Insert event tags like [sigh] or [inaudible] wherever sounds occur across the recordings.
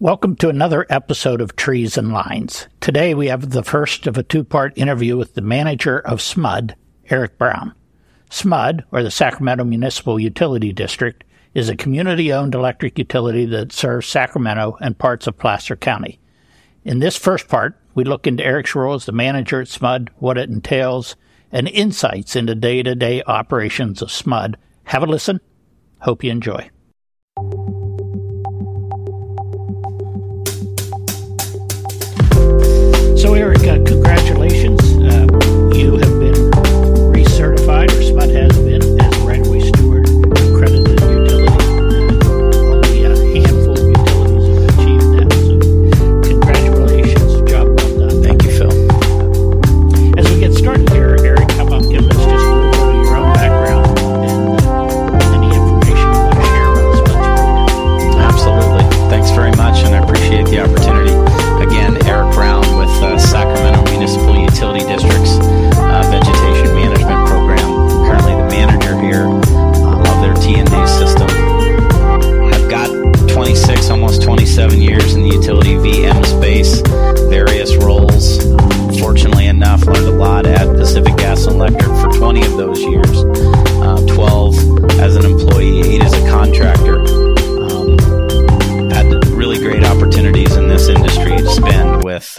Welcome to another episode of Trees and Lines. Today we have the first of a two part interview with the manager of SMUD, Eric Brown. SMUD, or the Sacramento Municipal Utility District, is a community owned electric utility that serves Sacramento and parts of Placer County. In this first part, we look into Eric's role as the manager at SMUD, what it entails, and insights into day to day operations of SMUD. Have a listen. Hope you enjoy. Eric, congratulations. Uh, you have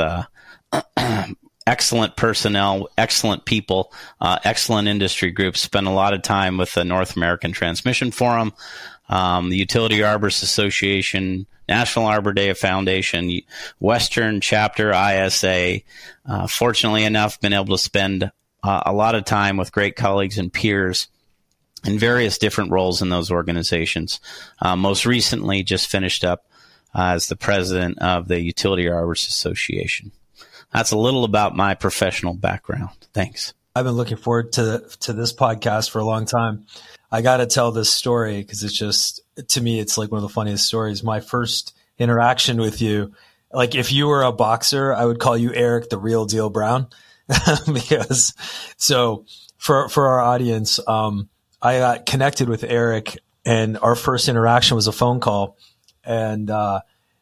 uh, [clears throat] excellent personnel, excellent people, uh, excellent industry groups. Spent a lot of time with the North American Transmission Forum, um, the Utility Arborists Association, National Arbor Day Foundation, Western Chapter ISA. Uh, fortunately enough, been able to spend uh, a lot of time with great colleagues and peers in various different roles in those organizations. Uh, most recently, just finished up as the president of the Utility Arborists Association. That's a little about my professional background. Thanks. I've been looking forward to to this podcast for a long time. I got to tell this story because it's just to me it's like one of the funniest stories. My first interaction with you, like if you were a boxer, I would call you Eric the real deal Brown [laughs] because so for for our audience, um, I got connected with Eric and our first interaction was a phone call and uh,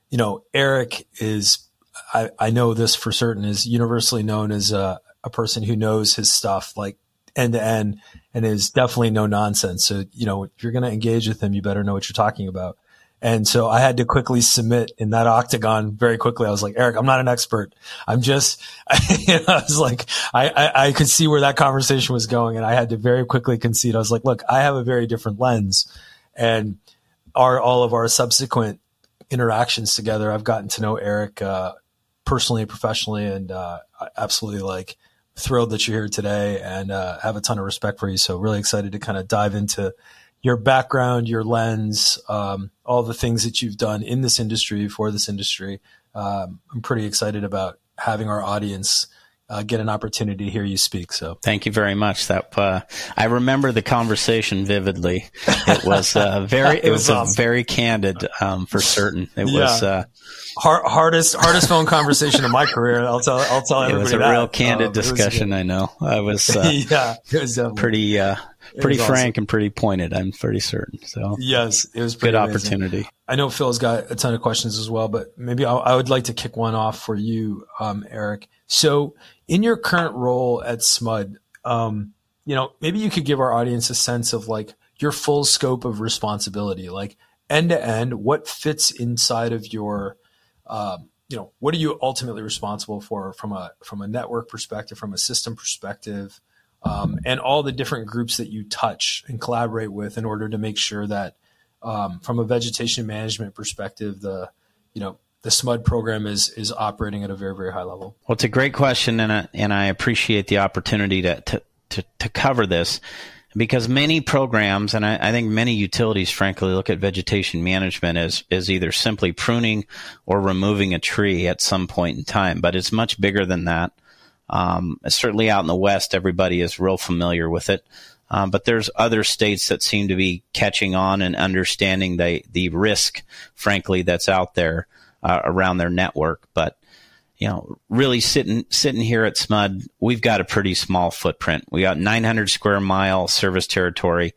you know Eric is I, I know this for certain is universally known as a, a person who knows his stuff like end to end and is definitely no nonsense. So, you know, if you're going to engage with him, you better know what you're talking about. And so I had to quickly submit in that octagon very quickly. I was like, Eric, I'm not an expert. I'm just, [laughs] you know, I was like, I, I, I could see where that conversation was going. And I had to very quickly concede. I was like, look, I have a very different lens and our, all of our subsequent interactions together, I've gotten to know Eric, uh, personally professionally, and uh, absolutely like thrilled that you're here today and uh, have a ton of respect for you. So really excited to kind of dive into your background, your lens, um, all the things that you've done in this industry for this industry. Um, I'm pretty excited about having our audience uh, get an opportunity to hear you speak. So thank you very much. That uh, I remember the conversation vividly. It was uh, [laughs] very, it, it was, was awesome. very candid um, for certain. It yeah. was uh, Hard, hardest hardest phone conversation of my career. I'll tell I'll tell everybody. It was a that. real candid um, discussion. I know. I was uh, [laughs] yeah, it was pretty uh, pretty frank awesome. and pretty pointed. I'm pretty certain. So yes, it was good amazing. opportunity. I know Phil's got a ton of questions as well, but maybe I, I would like to kick one off for you, um, Eric. So in your current role at SMUD, um, you know, maybe you could give our audience a sense of like your full scope of responsibility, like end to end, what fits inside of your, um, you know, what are you ultimately responsible for from a from a network perspective, from a system perspective, um, and all the different groups that you touch and collaborate with in order to make sure that, um, from a vegetation management perspective, the you know the SMUD program is is operating at a very very high level? Well, it's a great question, and I, and I appreciate the opportunity to, to to to cover this because many programs, and I, I, think many utilities, frankly, look at vegetation management as as either simply pruning or removing a tree at some point in time, but it's much bigger than that. Um, certainly out in the West, everybody is real familiar with it. Um, but there's other states that seem to be catching on and understanding the the risk, frankly, that's out there uh, around their network. But you know, really sitting sitting here at SMUD, we've got a pretty small footprint. We got 900 square mile service territory.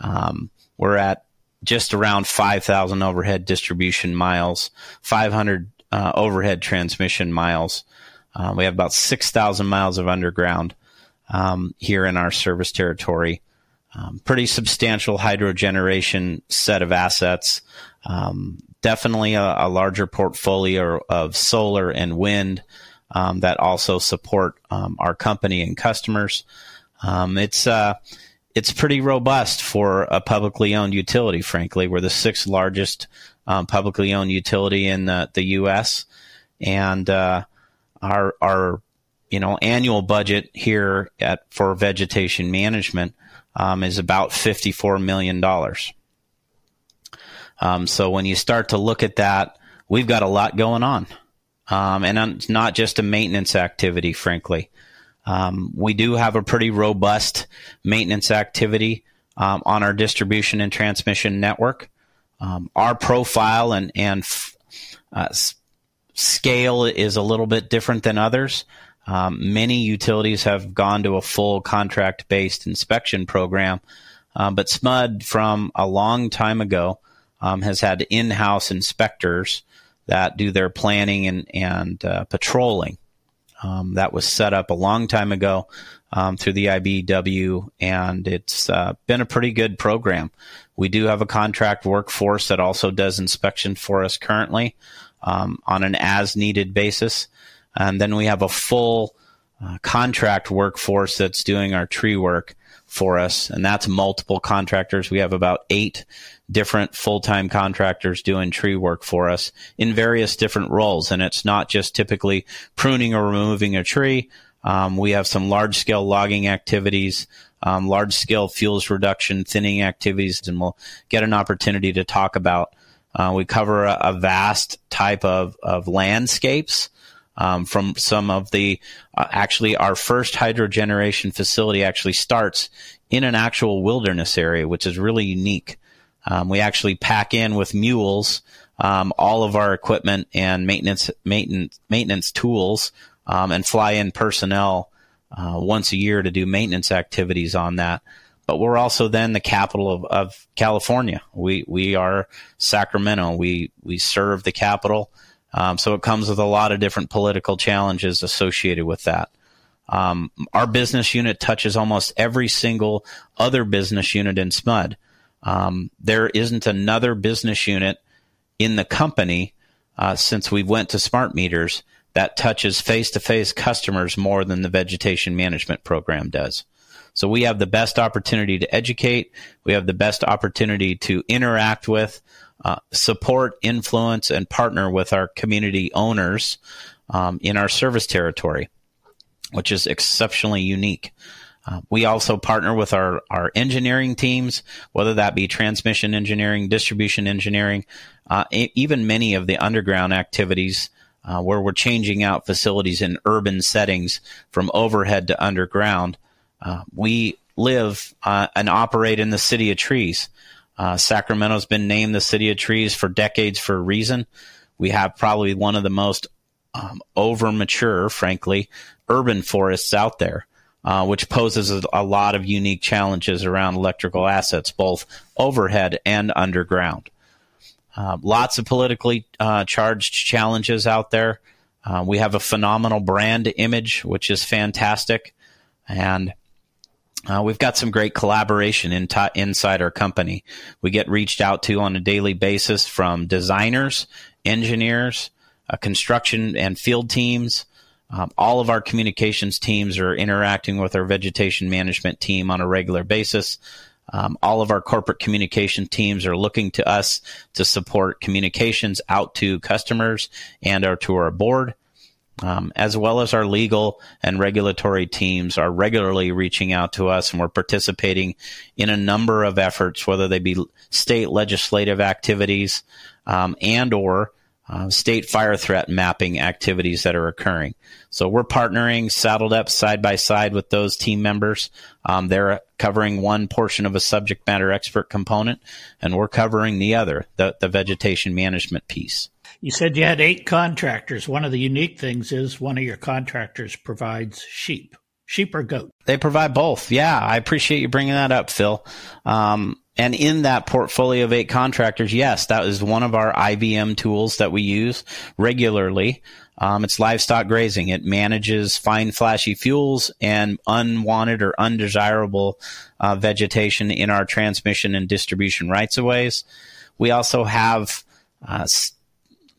Um, we're at just around 5,000 overhead distribution miles, 500 uh, overhead transmission miles. Uh, we have about 6,000 miles of underground um, here in our service territory. Um, pretty substantial hydro generation set of assets. Um, definitely a, a, larger portfolio of solar and wind um, that also support um, our company and customers. Um, it's uh, it's pretty robust for a publicly owned utility. Frankly, we're the sixth largest publicly owned utility in the, the U.S. and uh, our our you know annual budget here at for vegetation management um, is about fifty four million dollars. Um, so when you start to look at that, we've got a lot going on, um, and it's not just a maintenance activity. Frankly, um, we do have a pretty robust maintenance activity um, on our distribution and transmission network. Um, our profile and and uh, scale is a little bit different than others. Um, many utilities have gone to a full contract based inspection program, um, but SMUD from a long time ago um, has had in house inspectors that do their planning and, and uh, patrolling. Um, that was set up a long time ago um, through the IBEW, and it's uh, been a pretty good program. We do have a contract workforce that also does inspection for us currently um, on an as needed basis. And then we have a full uh, contract workforce that's doing our tree work for us, and that's multiple contractors. We have about eight different full time contractors doing tree work for us in various different roles. And it's not just typically pruning or removing a tree. Um, we have some large scale logging activities, um, large scale fuels reduction, thinning activities, and we'll get an opportunity to talk about. Uh, we cover a, a, vast type of, of landscapes. Um, from some of the uh, actually our first hydro generation facility actually starts in an actual wilderness area, which is really unique. Um, we actually pack in with mules um, all of our equipment and maintenance maintenance maintenance tools, um, and fly in personnel uh, once a year to do maintenance activities on that. But we're also then the capital of, of California. We we are Sacramento. We we serve the capital, um, so it comes with a lot of different political challenges associated with that. Um, our business unit touches almost every single other business unit in SMUD. Um, there isn't another business unit in the company uh, since we went to smart meters that touches face to face customers more than the vegetation management program does. So we have the best opportunity to educate. We have the best opportunity to interact with, uh, support, influence, and partner with our community owners um, in our service territory, which is exceptionally unique. Uh, we also partner with our, our engineering teams, whether that be transmission engineering, distribution engineering, uh, even many of the underground activities uh, where we're changing out facilities in urban settings from overhead to underground. Uh, we live uh, and operate in the city of trees. Uh, Sacramento's been named the city of trees for decades for a reason. We have probably one of the most um, over mature, frankly, urban forests out there uh, which poses a, a, lot of unique challenges around electrical assets, both overhead and underground. Uh, lots of politically uh, charged challenges out there. Uh, we have a phenomenal brand image, which is fantastic, and uh, we've got some great collaboration in t- inside our company. We get reached out to on a daily basis from designers, engineers, uh, construction and field teams, um, all of our communications teams are interacting with our vegetation management team on a regular basis. Um, all of our corporate communication teams are looking to us to support communications out to customers and or to our board, um, as well as our legal and regulatory teams are regularly reaching out to us, and we're participating in a number of efforts, whether they be state legislative activities um, and or uh, state fire threat mapping activities that are occurring. So we're partnering, saddled up side by side with those team members. Um, they're covering one portion of a subject matter expert component, and we're covering the other, the, the vegetation management piece. You said you had eight contractors. One of the unique things is one of your contractors provides sheep. Sheep or goat? They provide both. Yeah, I appreciate you bringing that up, Phil. Um, and in that portfolio of eight contractors, yes, that is one of our IVM tools that we use regularly. Um, it's livestock grazing. It manages fine, flashy fuels and unwanted or undesirable uh, vegetation in our transmission and distribution rights of ways. We also have uh,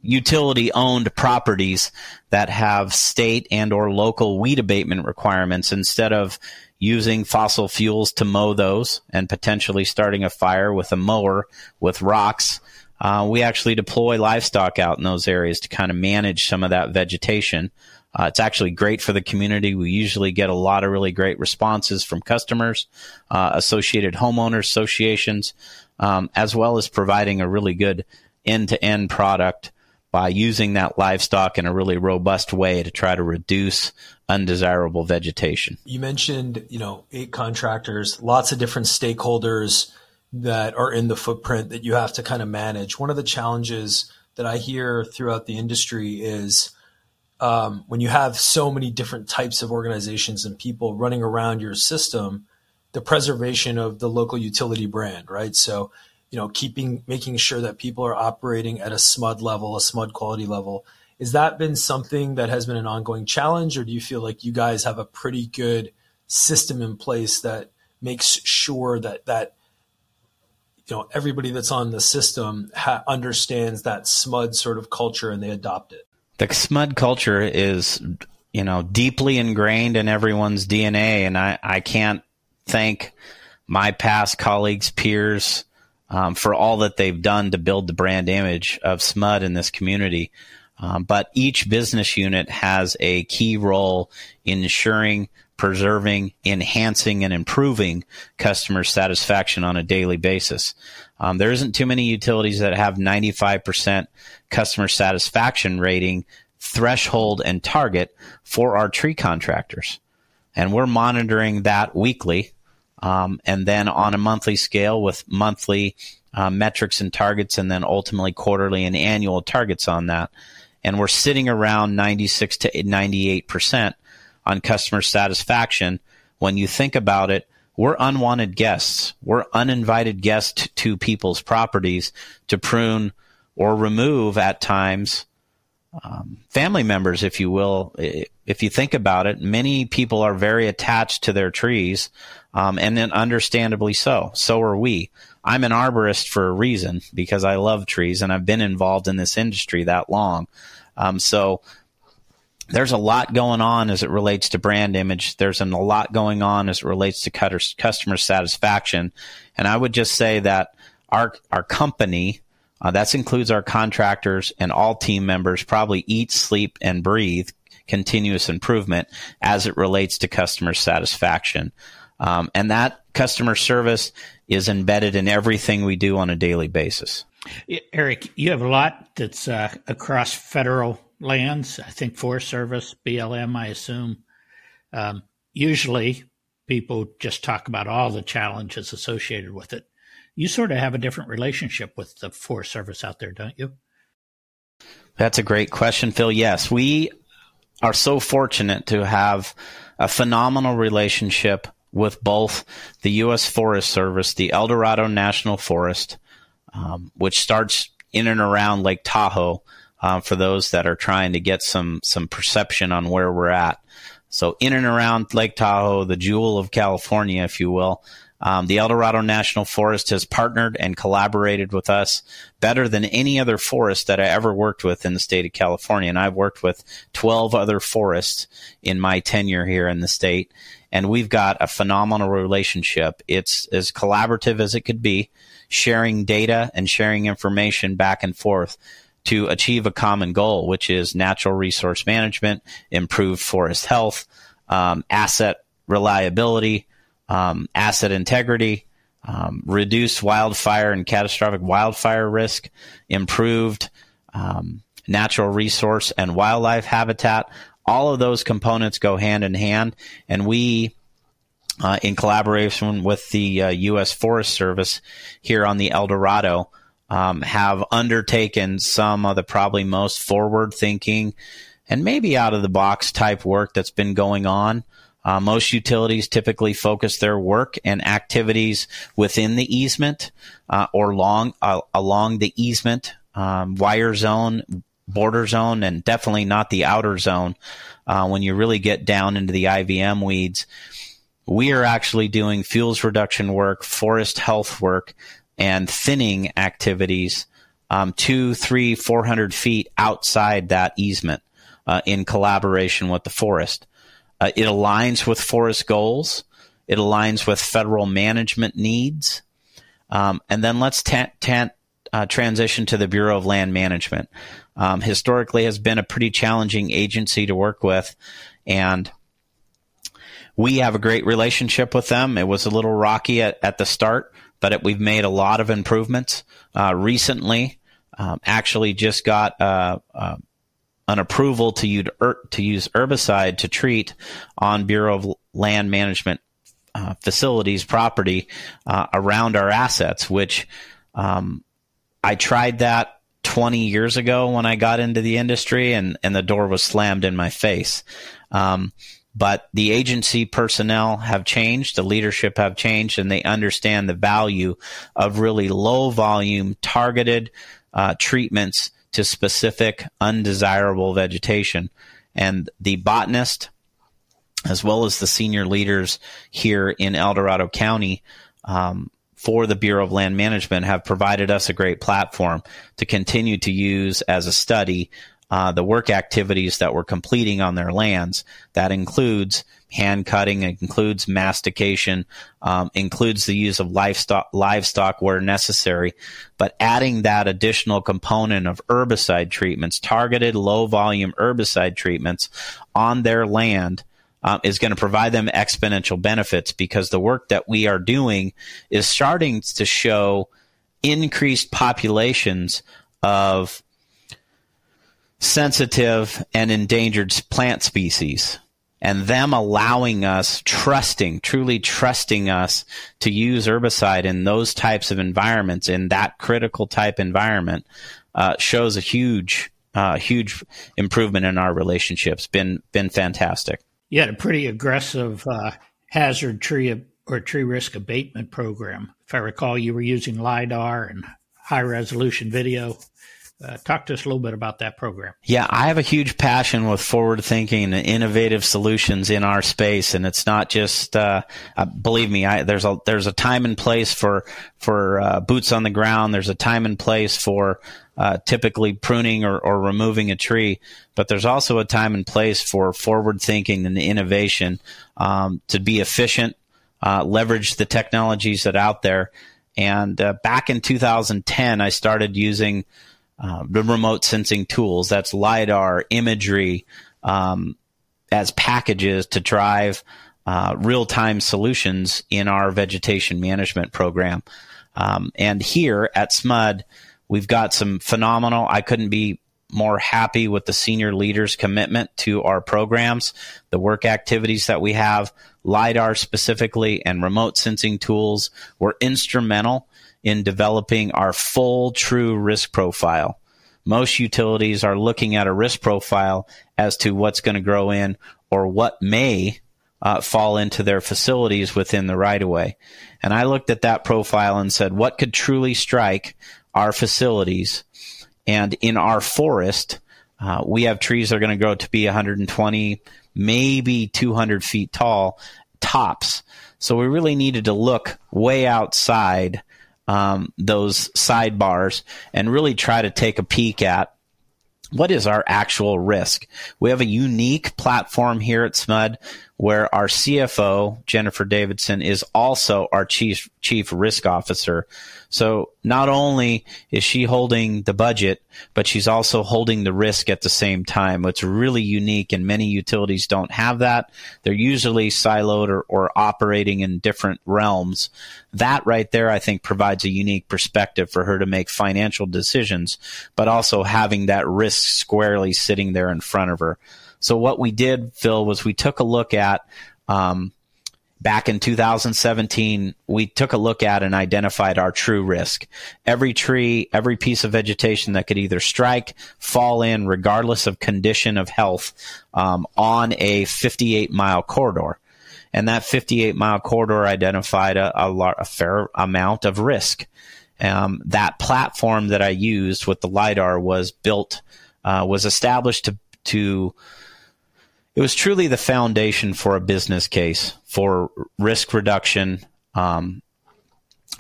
utility owned properties that have state and or local weed abatement requirements instead of using fossil fuels to mow those and potentially starting a fire with a mower with rocks uh, we actually deploy livestock out in those areas to kind of manage some of that vegetation. Uh, it's actually great for the community. We usually get a lot of really great responses from customers, uh, associated homeowners associations, um, as well as providing a really good end to end product by using that livestock in a really robust way to try to reduce undesirable vegetation. You mentioned, you know, eight contractors, lots of different stakeholders that are in the footprint that you have to kind of manage. One of the challenges that I hear throughout the industry is um, when you have so many different types of organizations and people running around your system, the preservation of the local utility brand, right? So, you know, keeping making sure that people are operating at a SMUD level, a SMUD quality level. Has that been something that has been an ongoing challenge, or do you feel like you guys have a pretty good system in place that makes sure that that you know everybody that's on the system ha- understands that SMUD sort of culture and they adopt it the SMUD culture is you know deeply ingrained in everyone's dna and i, I can't thank my past colleagues peers um, for all that they've done to build the brand image of SMUD in this community um, but each business unit has a key role in ensuring preserving, enhancing, and improving customer satisfaction on a daily basis. Um, there isn't too many utilities that have 95% customer satisfaction rating threshold and target for our tree contractors. And we're monitoring that weekly. Um, and then on a monthly scale with monthly uh, metrics and targets, and then ultimately quarterly and annual targets on that. And we're sitting around 96 to 98% on customer satisfaction. When you think about it, we're unwanted guests. We're uninvited guests to people's properties to prune or remove at times um, family members, if you will. If you think about it, many people are very attached to their trees, um, and then understandably so. So are we. I'm an arborist for a reason because I love trees and I've been involved in this industry that long. Um, so there's a lot going on as it relates to brand image. There's an, a lot going on as it relates to customer satisfaction. And I would just say that our, our company, uh, that includes our contractors and all team members, probably eat, sleep, and breathe continuous improvement as it relates to customer satisfaction. Um, and that customer service is embedded in everything we do on a daily basis. Eric, you have a lot that's uh, across federal lands. I think Forest Service, BLM, I assume. Um, usually people just talk about all the challenges associated with it. You sort of have a different relationship with the Forest Service out there, don't you? That's a great question, Phil. Yes, we are so fortunate to have a phenomenal relationship with both the U.S. Forest Service, the Eldorado National Forest, um, which starts in and around Lake Tahoe, uh, for those that are trying to get some some perception on where we're at. So in and around Lake Tahoe, the jewel of California, if you will, um, the Eldorado National Forest has partnered and collaborated with us better than any other forest that I ever worked with in the state of California. And I've worked with 12 other forests in my tenure here in the state. And we've got a phenomenal relationship. It's as collaborative as it could be, sharing data and sharing information back and forth to achieve a common goal, which is natural resource management, improved forest health, um, asset reliability, um, asset integrity, um, reduce wildfire and catastrophic wildfire risk, improved um, natural resource and wildlife habitat. All of those components go hand in hand, and we uh, in collaboration with the uh, U.S. Forest Service here on the Eldorado, um, have undertaken some of the probably most forward thinking and maybe out of the box type work that's been going on Uh, most utilities typically focus their work and activities within the easement uh, or long uh, along the easement um, wire zone, border zone, and definitely not the outer zone. Uh, when you really get down into the IVM weeds, we are actually doing fuels reduction work, forest health work, and thinning activities um, two, three, four hundred feet outside that easement uh, in collaboration with the forest. Uh, it aligns with forest goals. It aligns with federal management needs. Um, and then let's uh, transition to the Bureau of Land Management. Um, historically, has been a pretty challenging agency to work with, and we have a great relationship with them. It was a little rocky at, at the start, but it, we've made a lot of improvements uh, recently. Um, actually, just got uh, uh, an approval to use, to use herbicide to treat on Bureau of Land Management uh, facilities property uh, around our assets, which um, I tried that 20 years ago when I got into the industry, and, and the door was slammed in my face. Um, but the agency personnel have changed, the leadership have changed, and they understand the value of really low volume, targeted uh, treatments to specific undesirable vegetation. And the botanist, as well as the senior leaders here in El Dorado County, um, for the Bureau of Land Management have provided us a great platform to continue to use as a study uh, the work activities that we're completing on their lands. That includes hand cutting, includes mastication, um, includes the use of livestock, livestock where necessary, but adding that additional component of herbicide treatments, targeted low volume herbicide treatments on their land. Um, is going to provide them exponential benefits because the work that we are doing is starting to show increased populations of sensitive and endangered plant species and them allowing us trusting truly trusting us to use herbicide in those types of environments in that critical type environment uh, shows a huge uh, huge improvement in our relationships. Been been fantastic. You had a pretty aggressive uh, hazard tree or tree risk abatement program. If i recall you were using lidar and high resolution video uh, talk to us a little bit about that program. Yeah, I have a huge passion with forward thinking and innovative solutions in our space, and it's not just. Uh, uh, believe me, I, there's a there's a time and place for for uh, boots on the ground. There's a time and place for uh, typically pruning or, or removing a tree, but there's also a time and place for forward thinking and innovation um, to be efficient, uh, leverage the technologies that are out there. And back in 2010, I started using uh, the remote sensing tools. That's LIDAR, imagery, um, as packages to drive uh, real time solutions in our vegetation management program. Um, and here at SMUD, we've got some phenomenal, I couldn't be more happy with the senior leaders' commitment to our programs, the work activities that we have, LIDAR specifically, and remote sensing tools were instrumental in developing our full true risk profile. Most utilities are looking at a risk profile as to what's going to grow in or what may uh, fall into their facilities within the right of way. And I looked at that profile and said, what could truly strike our facilities? And in our forest, uh, we have trees that are going to grow to be 120, maybe 200 feet tall tops. So we really needed to look way outside um, those sidebars and really try to take a peek at what is our actual risk? We have a unique platform here at SMUD where our CFO, Jennifer Davidson, is also our chief, chief risk officer. So not only is she holding the budget, but she's also holding the risk at the same time. It's really unique and many utilities don't have that. They're usually siloed or, or operating in different realms. That right there, I think provides a unique perspective for her to make financial decisions, but also having that risk squarely sitting there in front of her. So what we did, Phil, was we took a look at, um, back in 2017, we took a look at and identified our true risk. Every tree, every piece of vegetation that could either strike, fall in, regardless of condition of health, um, on a 58 mile corridor. And that 58 mile corridor identified a, a, a fair amount of risk. Um, that platform that I used with the LiDAR was built, uh, was established to, to, it was truly the foundation for a business case for risk reduction, um,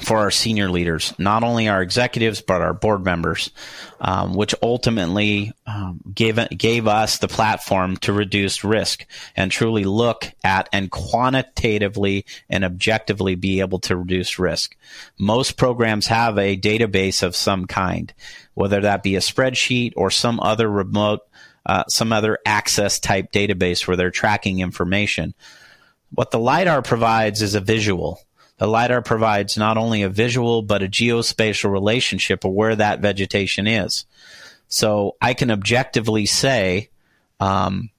for our senior leaders, not only our executives but our board members, um, which ultimately um, gave gave us the platform to reduce risk and truly look at and quantitatively and objectively be able to reduce risk. Most programs have a database of some kind, whether that be a spreadsheet or some other remote, uh, some other access type database where they're tracking information. What the lidar provides is a visual the LiDAR provides not only a visual, but a geospatial relationship of where that vegetation is. So I can objectively say, um,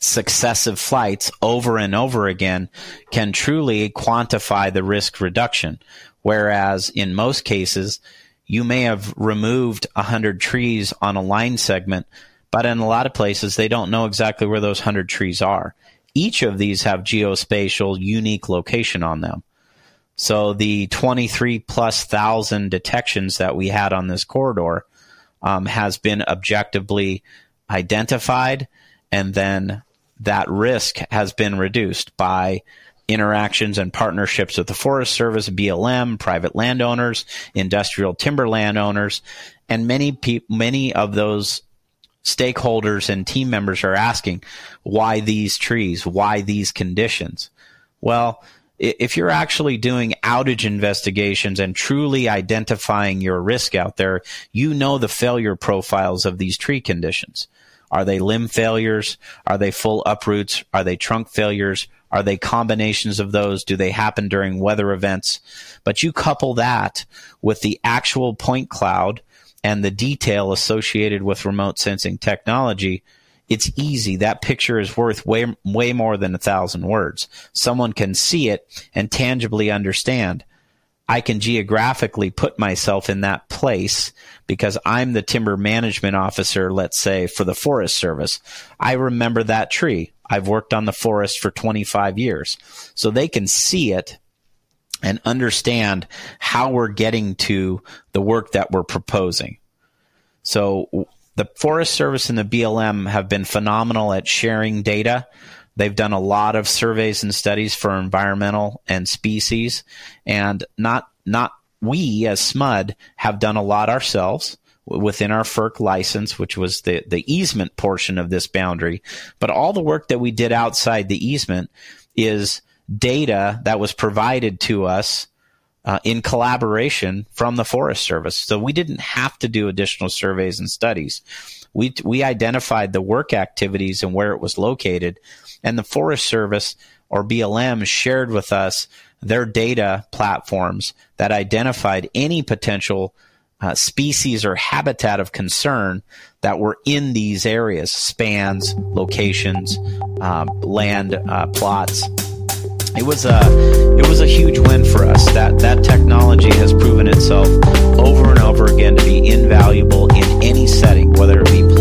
successive flights over and over again can truly quantify the risk reduction. Whereas in most cases, you may have removed 100 trees on a line segment, but in a lot of places, they don't know exactly where those 100 trees are. Each of these have geospatial unique location on them. So the 23 plus thousand detections that we had on this corridor um, has been objectively identified, and then that risk has been reduced by interactions and partnerships with the Forest Service, BLM, private landowners, industrial timber landowners, and many pe- many of those stakeholders and team members are asking why these trees, why these conditions. Well, if you're actually doing outage investigations and truly identifying your risk out there, you know the failure profiles of these tree conditions. Are they limb failures? Are they full uproots? Are they trunk failures? Are they combinations of those? Do they happen during weather events? But you couple that with the actual point cloud and the detail associated with remote sensing technology it's easy. That picture is worth way, way more than a thousand words. Someone can see it and tangibly understand. I can geographically put myself in that place because I'm the timber management officer, let's say, for the Forest Service. I remember that tree. I've worked on the forest for 25 years. So they can see it and understand how we're getting to the work that we're proposing. So the Forest Service and the BLM have been phenomenal at sharing data. They've done a lot of surveys and studies for environmental and species, and not not we as SMUD have done a lot ourselves within our FERC license, which was the, the easement portion of this boundary. But all the work that we did outside the easement is data that was provided to us uh, in collaboration from the Forest Service. So we didn't have to do additional surveys and studies. We, we identified the work activities and where it was located, and the Forest Service or BLM shared with us their data platforms that identified any potential uh, species or habitat of concern that were in these areas spans, locations, uh, land uh, plots it was a it was a huge win for us. That that technology has proven itself over and over again to be invaluable in any setting, whether it be